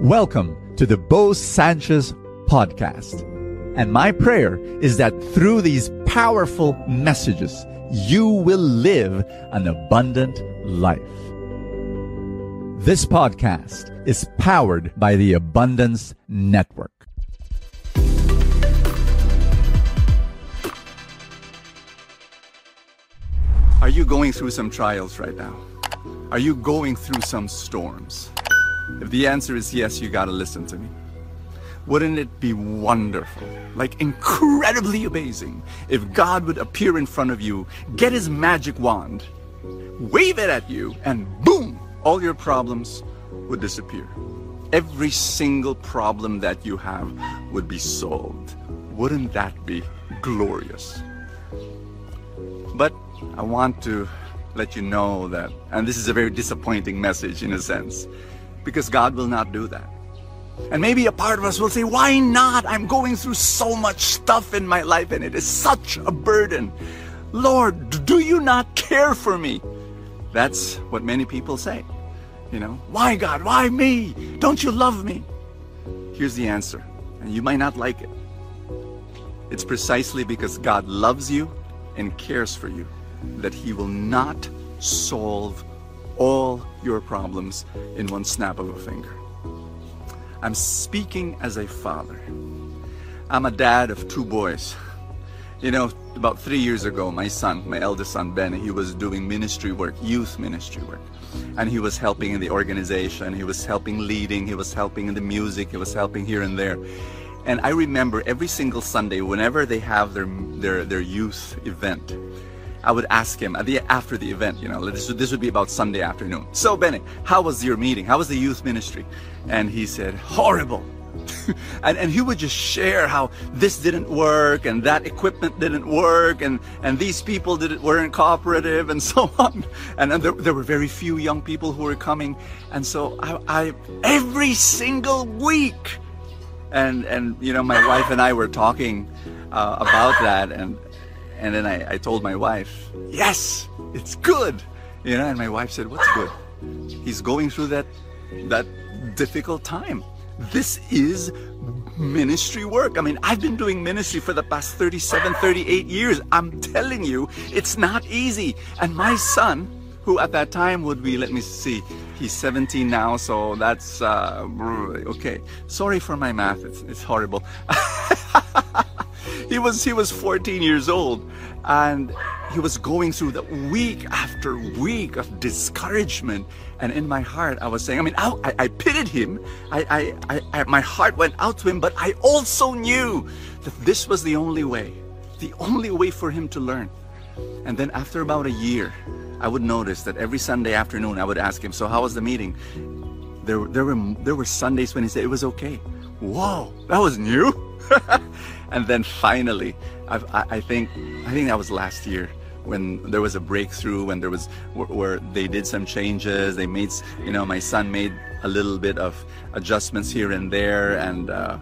Welcome to the Bo Sanchez podcast. And my prayer is that through these powerful messages, you will live an abundant life. This podcast is powered by the Abundance Network. Are you going through some trials right now? Are you going through some storms? If the answer is yes, you gotta listen to me. Wouldn't it be wonderful, like incredibly amazing, if God would appear in front of you, get his magic wand, wave it at you, and boom, all your problems would disappear. Every single problem that you have would be solved. Wouldn't that be glorious? But I want to let you know that, and this is a very disappointing message in a sense, because God will not do that. And maybe a part of us will say, Why not? I'm going through so much stuff in my life and it is such a burden. Lord, do you not care for me? That's what many people say. You know, why God? Why me? Don't you love me? Here's the answer, and you might not like it. It's precisely because God loves you and cares for you that He will not solve all your problems in one snap of a finger. I'm speaking as a father. I'm a dad of two boys. You know, about three years ago, my son, my eldest son, Ben, he was doing ministry work, youth ministry work. And he was helping in the organization, he was helping leading, he was helping in the music, he was helping here and there. And I remember every single Sunday, whenever they have their, their, their youth event, I would ask him at the after the event, you know, this would, this would be about Sunday afternoon. So Benny, how was your meeting? How was the youth ministry? And he said, horrible. and, and he would just share how this didn't work and that equipment didn't work and, and these people didn't, weren't cooperative and so on. And, and there, there were very few young people who were coming. And so I, I every single week, and, and you know, my wife and I were talking uh, about that and, and then I, I told my wife, yes, it's good. You know, and my wife said, what's good? He's going through that, that difficult time. This is ministry work. I mean, I've been doing ministry for the past 37, 38 years. I'm telling you, it's not easy. And my son, who at that time would be, let me see, he's 17 now, so that's, uh, okay. Sorry for my math, it's, it's horrible. he was he was 14 years old and he was going through the week after week of discouragement. And in my heart i was saying i mean i, I, I pitied him. I, I, I, my heart went out to him but i also knew that this was the only way the only way for him to learn. And then after about a year i would notice that every sunday afternoon i would ask him so how was the meeting? There, there were there were sundays when he said it was okay whoa that was new and then finally, I've, i think I think that was last year when there was a breakthrough when there was where, where, they did some changes. They made you know my son made a little bit of adjustments here and there, and uh,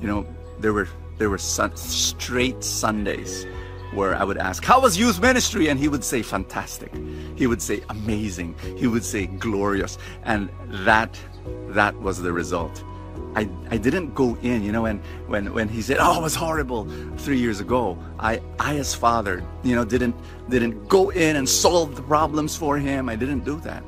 you know there were there were straight Sundays where I would ask, How was youth ministry? And he would say, Fantastic. He would say, Amazing. He would say, Glorious. And that, that was the result. I, I didn't go in, you know, when, when, when he said, oh, it was horrible three years ago, I, I as father, you know, didn't, didn't go in and solve the problems for him. I didn't do that.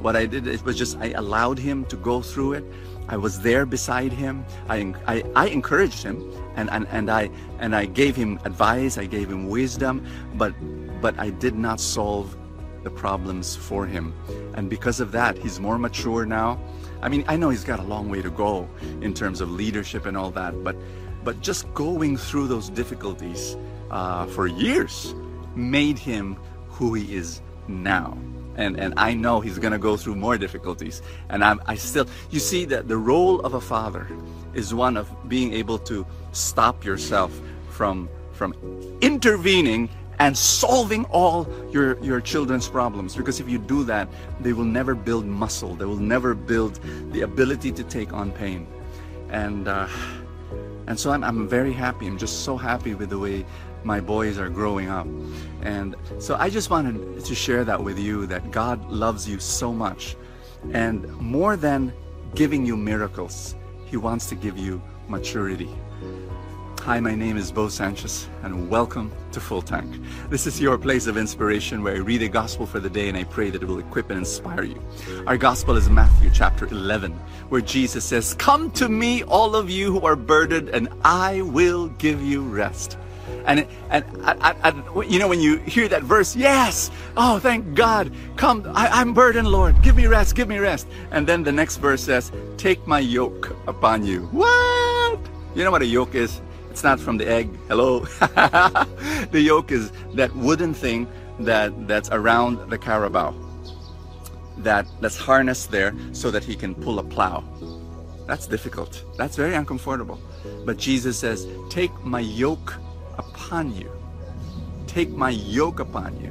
What I did, it was just, I allowed him to go through it. I was there beside him. I, I, I encouraged him and, and, and, I, and I gave him advice. I gave him wisdom, but, but I did not solve the problems for him. And because of that, he's more mature now. I mean, I know he's got a long way to go in terms of leadership and all that, but but just going through those difficulties uh, for years made him who he is now. And, and I know he's going to go through more difficulties. And I'm, I still, you see that the role of a father is one of being able to stop yourself from, from intervening and solving all your, your children's problems. Because if you do that, they will never build muscle. They will never build the ability to take on pain. And, uh, and so I'm, I'm very happy. I'm just so happy with the way my boys are growing up. And so I just wanted to share that with you that God loves you so much. And more than giving you miracles. He wants to give you maturity. Hi, my name is Bo Sanchez, and welcome to Full Tank. This is your place of inspiration where I read a gospel for the day and I pray that it will equip and inspire you. Our gospel is Matthew chapter 11, where Jesus says, Come to me, all of you who are burdened, and I will give you rest. And, and you know, when you hear that verse, yes, oh, thank God, come, I, am burdened, Lord, give me rest, give me rest. And then the next verse says, Take my yoke upon you. What? You know what a yoke is? It's not from the egg. Hello. the yoke is that wooden thing that that's around the carabao. That that's harnessed there so that he can pull a plow. That's difficult. That's very uncomfortable. But Jesus says, "Take my yoke upon you. Take my yoke upon you.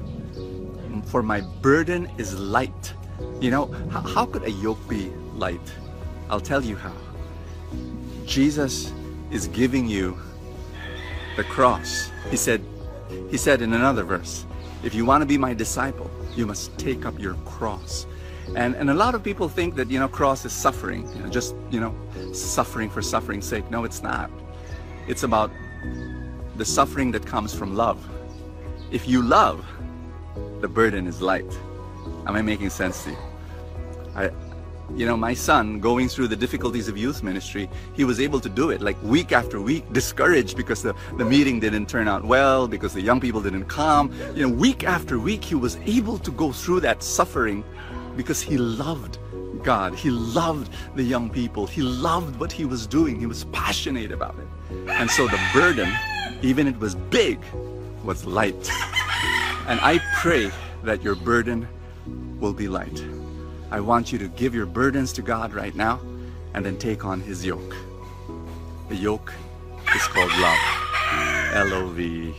For my burden is light." You know, how, how could a yoke be light? I'll tell you how. Jesus is giving you the cross. He said, he said in another verse, if you want to be my disciple, you must take up your cross. And, and a lot of people think that, you know, cross is suffering, you know, just, you know, suffering for suffering's sake. No, it's not. It's about the suffering that comes from love. If you love, the burden is light. Am I making sense to you? I, you know, my son going through the difficulties of youth ministry, he was able to do it like week after week, discouraged because the, the meeting didn't turn out well, because the young people didn't come. You know, week after week, he was able to go through that suffering because he loved God. He loved the young people. He loved what he was doing. He was passionate about it. And so the burden, even it was big, was light. And I pray that your burden will be light. I want you to give your burdens to God right now and then take on His yoke. The yoke is called love. L O V.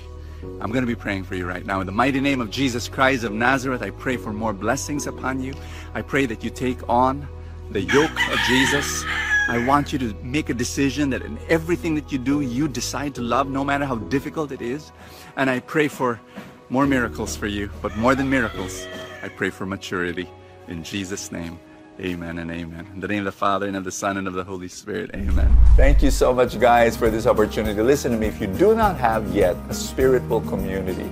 I'm going to be praying for you right now. In the mighty name of Jesus Christ of Nazareth, I pray for more blessings upon you. I pray that you take on the yoke of Jesus. I want you to make a decision that in everything that you do, you decide to love no matter how difficult it is. And I pray for more miracles for you, but more than miracles, I pray for maturity. In Jesus' name, amen and amen. In the name of the Father, and of the Son, and of the Holy Spirit, amen. Thank you so much, guys, for this opportunity. Listen to me. If you do not have yet a spiritual community,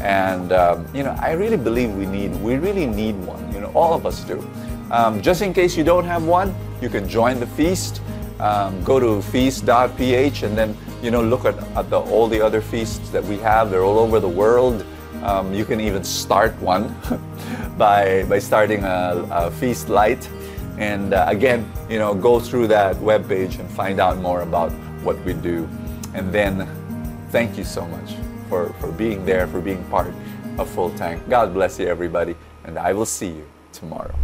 and um, you know, I really believe we need, we really need one. You know, all of us do. Um, just in case you don't have one, you can join the feast. Um, go to feast.ph and then you know look at, at the, all the other feasts that we have. They're all over the world. Um, you can even start one by, by starting a, a Feast Light. And uh, again, you know, go through that webpage and find out more about what we do. And then thank you so much for, for being there, for being part of Full Tank. God bless you, everybody. And I will see you tomorrow.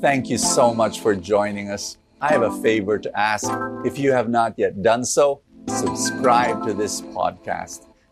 Thank you so much for joining us. I have a favor to ask. If you have not yet done so, subscribe to this podcast